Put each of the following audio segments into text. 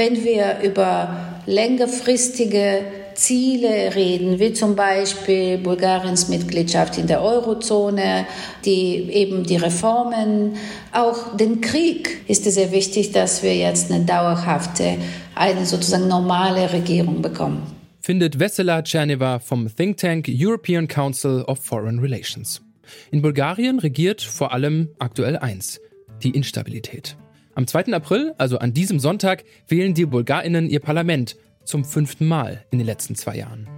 wenn wir über längerfristige Ziele reden, wie zum Beispiel Bulgariens Mitgliedschaft in der Eurozone, die eben die Reformen, auch den Krieg ist es sehr wichtig, dass wir jetzt eine dauerhafte, eine sozusagen normale Regierung bekommen. Findet Vesela Tscherneva vom Think Tank European Council of Foreign Relations. In Bulgarien regiert vor allem aktuell eins, die Instabilität. Am 2. April, also an diesem Sonntag, wählen die Bulgarinnen ihr Parlament zum fünften Mal in den letzten zwei Jahren.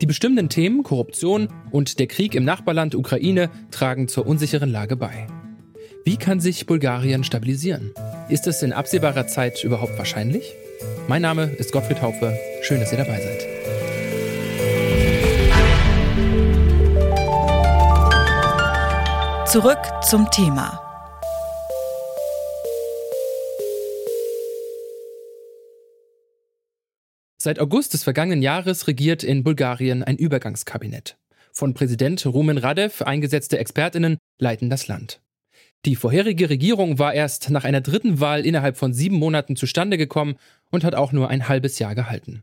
Die bestimmenden Themen Korruption und der Krieg im Nachbarland Ukraine tragen zur unsicheren Lage bei. Wie kann sich Bulgarien stabilisieren? Ist es in absehbarer Zeit überhaupt wahrscheinlich? Mein Name ist Gottfried Haufe. Schön, dass ihr dabei seid. Zurück zum Thema. Seit August des vergangenen Jahres regiert in Bulgarien ein Übergangskabinett. Von Präsident Rumen Radev eingesetzte Expertinnen leiten das Land. Die vorherige Regierung war erst nach einer dritten Wahl innerhalb von sieben Monaten zustande gekommen und hat auch nur ein halbes Jahr gehalten.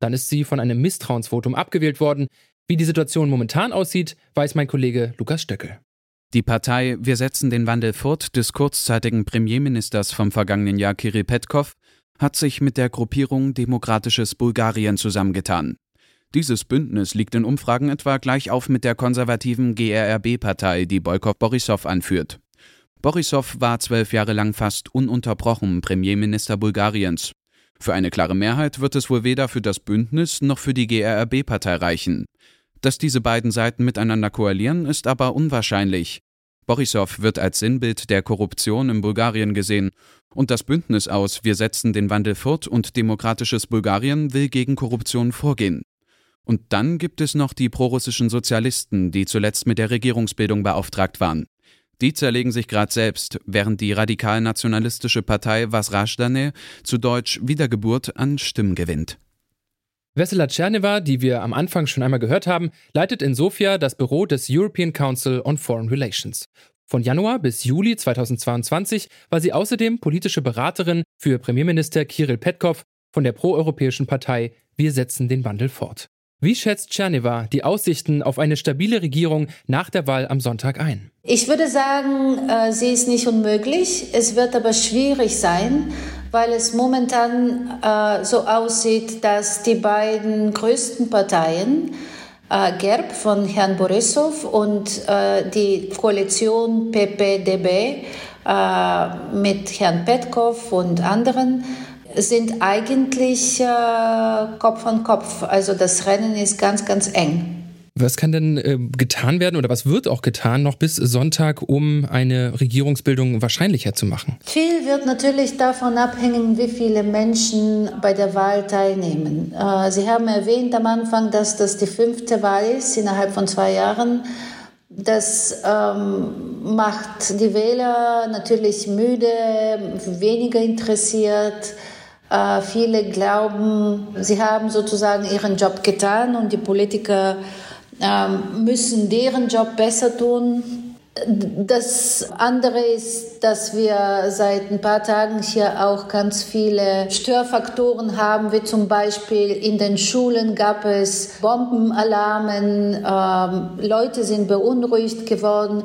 Dann ist sie von einem Misstrauensvotum abgewählt worden. Wie die Situation momentan aussieht, weiß mein Kollege Lukas Stöckel. Die Partei Wir setzen den Wandel fort des kurzzeitigen Premierministers vom vergangenen Jahr Kirill Petkov hat sich mit der Gruppierung Demokratisches Bulgarien zusammengetan. Dieses Bündnis liegt in Umfragen etwa gleich auf mit der konservativen GRRB-Partei, die Boykov Borissow anführt. Borissow war zwölf Jahre lang fast ununterbrochen Premierminister Bulgariens. Für eine klare Mehrheit wird es wohl weder für das Bündnis noch für die GRRB-Partei reichen. Dass diese beiden Seiten miteinander koalieren, ist aber unwahrscheinlich. Borissow wird als Sinnbild der Korruption in Bulgarien gesehen und das Bündnis aus Wir setzen den Wandel fort und Demokratisches Bulgarien will gegen Korruption vorgehen. Und dann gibt es noch die prorussischen Sozialisten, die zuletzt mit der Regierungsbildung beauftragt waren. Die zerlegen sich gerade selbst, während die radikal-nationalistische Partei Vasrajdane, zu Deutsch Wiedergeburt, an Stimmen gewinnt. Vesela Tscherneva, die wir am Anfang schon einmal gehört haben, leitet in Sofia das Büro des European Council on Foreign Relations. Von Januar bis Juli 2022 war sie außerdem politische Beraterin für Premierminister Kirill Petkov von der proeuropäischen Partei Wir setzen den Wandel fort. Wie schätzt Tscherneva die Aussichten auf eine stabile Regierung nach der Wahl am Sonntag ein? Ich würde sagen, äh, sie ist nicht unmöglich. Es wird aber schwierig sein, weil es momentan äh, so aussieht, dass die beiden größten Parteien, äh, GERB von Herrn Borissow und äh, die Koalition PPDB äh, mit Herrn Petkov und anderen sind eigentlich äh, Kopf an Kopf. Also das Rennen ist ganz, ganz eng. Was kann denn äh, getan werden oder was wird auch getan noch bis Sonntag, um eine Regierungsbildung wahrscheinlicher zu machen? Viel wird natürlich davon abhängen, wie viele Menschen bei der Wahl teilnehmen. Äh, Sie haben erwähnt am Anfang, dass das die fünfte Wahl ist innerhalb von zwei Jahren. Das ähm, macht die Wähler natürlich müde, weniger interessiert. Äh, viele glauben, sie haben sozusagen ihren Job getan und die Politiker müssen deren Job besser tun. Das andere ist, dass wir seit ein paar Tagen hier auch ganz viele Störfaktoren haben, wie zum Beispiel in den Schulen gab es Bombenalarmen, ähm, Leute sind beunruhigt geworden.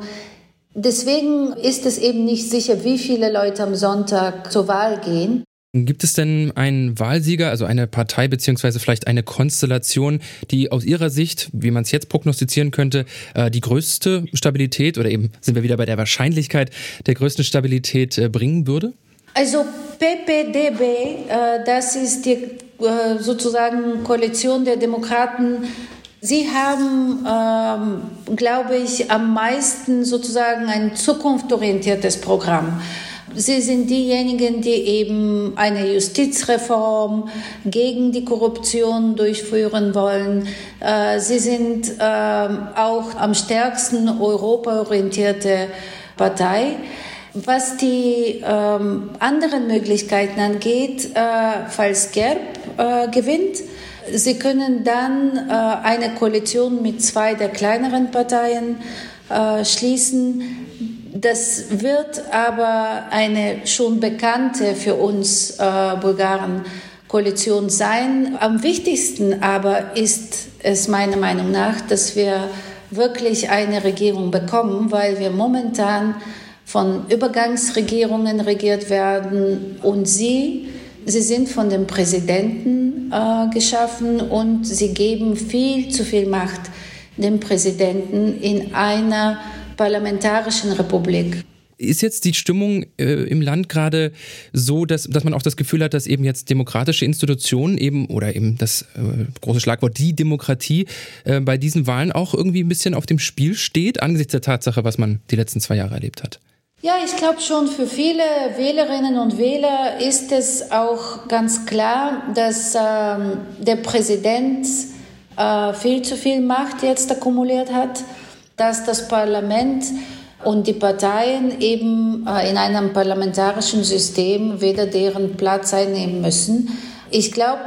Deswegen ist es eben nicht sicher, wie viele Leute am Sonntag zur Wahl gehen. Gibt es denn einen Wahlsieger, also eine Partei beziehungsweise vielleicht eine Konstellation, die aus Ihrer Sicht, wie man es jetzt prognostizieren könnte, äh, die größte Stabilität oder eben sind wir wieder bei der Wahrscheinlichkeit der größten Stabilität äh, bringen würde? Also PPDB, äh, das ist die sozusagen Koalition der Demokraten. Sie haben, ähm, glaube ich, am meisten sozusagen ein zukunftsorientiertes Programm. Sie sind diejenigen, die eben eine Justizreform gegen die Korruption durchführen wollen. Äh, sie sind ähm, auch am stärksten europaorientierte Partei. Was die ähm, anderen Möglichkeiten angeht, äh, falls GERB äh, gewinnt, Sie können dann äh, eine Koalition mit zwei der kleineren Parteien äh, schließen Das wird aber eine schon bekannte für uns äh, Bulgaren Koalition sein. Am wichtigsten aber ist es meiner Meinung nach, dass wir wirklich eine Regierung bekommen, weil wir momentan von Übergangsregierungen regiert werden und sie, sie sind von dem Präsidenten äh, geschaffen und sie geben viel zu viel Macht dem Präsidenten in einer parlamentarischen Republik. Ist jetzt die Stimmung äh, im Land gerade so, dass, dass man auch das Gefühl hat, dass eben jetzt demokratische Institutionen eben oder eben das äh, große Schlagwort die Demokratie äh, bei diesen Wahlen auch irgendwie ein bisschen auf dem Spiel steht, angesichts der Tatsache, was man die letzten zwei Jahre erlebt hat? Ja, ich glaube schon, für viele Wählerinnen und Wähler ist es auch ganz klar, dass ähm, der Präsident äh, viel zu viel Macht jetzt akkumuliert hat, dass das Parlament und die Parteien eben äh, in einem parlamentarischen System weder deren Platz einnehmen müssen. Ich glaube,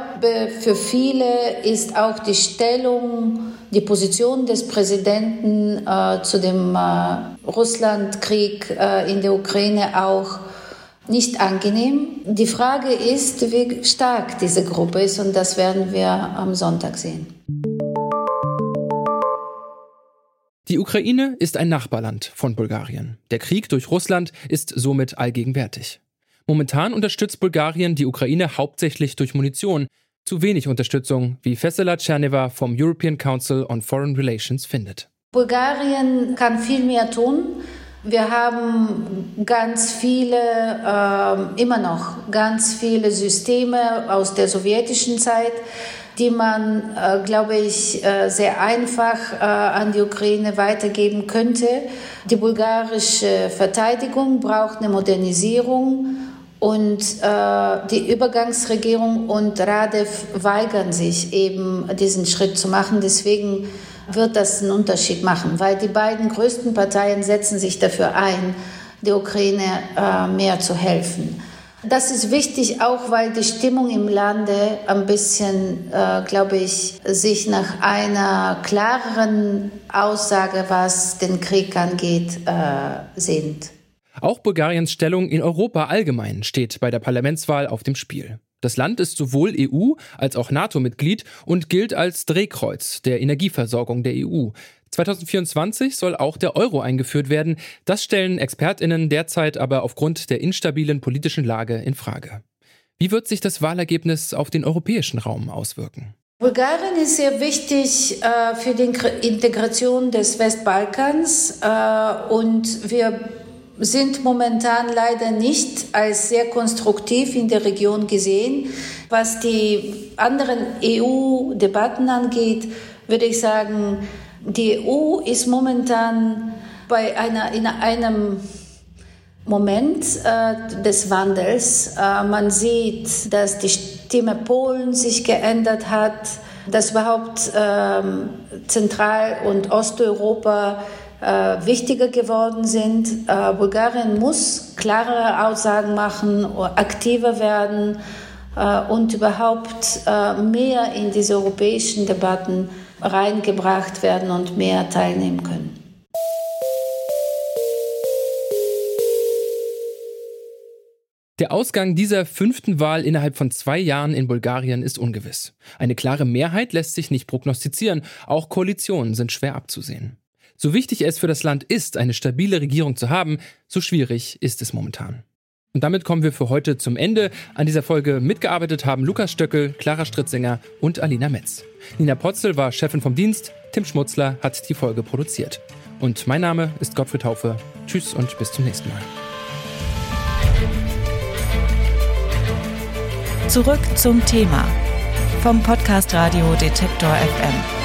für viele ist auch die Stellung, die Position des Präsidenten äh, zu dem äh, Russlandkrieg äh, in der Ukraine auch nicht angenehm. Die Frage ist, wie stark diese Gruppe ist und das werden wir am Sonntag sehen. Die Ukraine ist ein Nachbarland von Bulgarien. Der Krieg durch Russland ist somit allgegenwärtig. Momentan unterstützt Bulgarien die Ukraine hauptsächlich durch Munition. Zu wenig Unterstützung, wie Vesela Tscherneva vom European Council on Foreign Relations findet. Bulgarien kann viel mehr tun. Wir haben ganz viele, äh, immer noch ganz viele Systeme aus der sowjetischen Zeit, die man, äh, glaube ich, äh, sehr einfach äh, an die Ukraine weitergeben könnte. Die bulgarische Verteidigung braucht eine Modernisierung und äh, die Übergangsregierung und Radev weigern sich eben, diesen Schritt zu machen. Deswegen wird das einen Unterschied machen, weil die beiden größten Parteien setzen sich dafür ein, der Ukraine äh, mehr zu helfen. Das ist wichtig, auch weil die Stimmung im Lande ein bisschen, äh, glaube ich, sich nach einer klareren Aussage, was den Krieg angeht, äh, sehnt. Auch Bulgariens Stellung in Europa allgemein steht bei der Parlamentswahl auf dem Spiel. Das Land ist sowohl EU als auch NATO-Mitglied und gilt als Drehkreuz der Energieversorgung der EU. 2024 soll auch der Euro eingeführt werden. Das stellen Expertinnen derzeit aber aufgrund der instabilen politischen Lage in Frage. Wie wird sich das Wahlergebnis auf den europäischen Raum auswirken? Bulgarien ist sehr wichtig äh, für die Integration des Westbalkans äh, und wir sind momentan leider nicht als sehr konstruktiv in der Region gesehen. Was die anderen EU-Debatten angeht, würde ich sagen, die EU ist momentan bei einer, in einem Moment äh, des Wandels. Äh, man sieht, dass die Stimme Polen sich geändert hat, dass überhaupt äh, Zentral- und Osteuropa äh, wichtiger geworden sind. Äh, Bulgarien muss klarere Aussagen machen, aktiver werden äh, und überhaupt mehr in diese europäischen Debatten reingebracht werden und mehr teilnehmen können. Der Ausgang dieser fünften Wahl innerhalb von zwei Jahren in Bulgarien ist ungewiss. Eine klare Mehrheit lässt sich nicht prognostizieren, auch Koalitionen sind schwer abzusehen. So wichtig es für das Land ist, eine stabile Regierung zu haben, so schwierig ist es momentan. Und damit kommen wir für heute zum Ende. An dieser Folge mitgearbeitet haben Lukas Stöckel, Clara Stritzinger und Alina Metz. Nina Potzel war Chefin vom Dienst, Tim Schmutzler hat die Folge produziert. Und mein Name ist Gottfried Haufe. Tschüss und bis zum nächsten Mal. Zurück zum Thema vom Podcast Radio Detektor FM.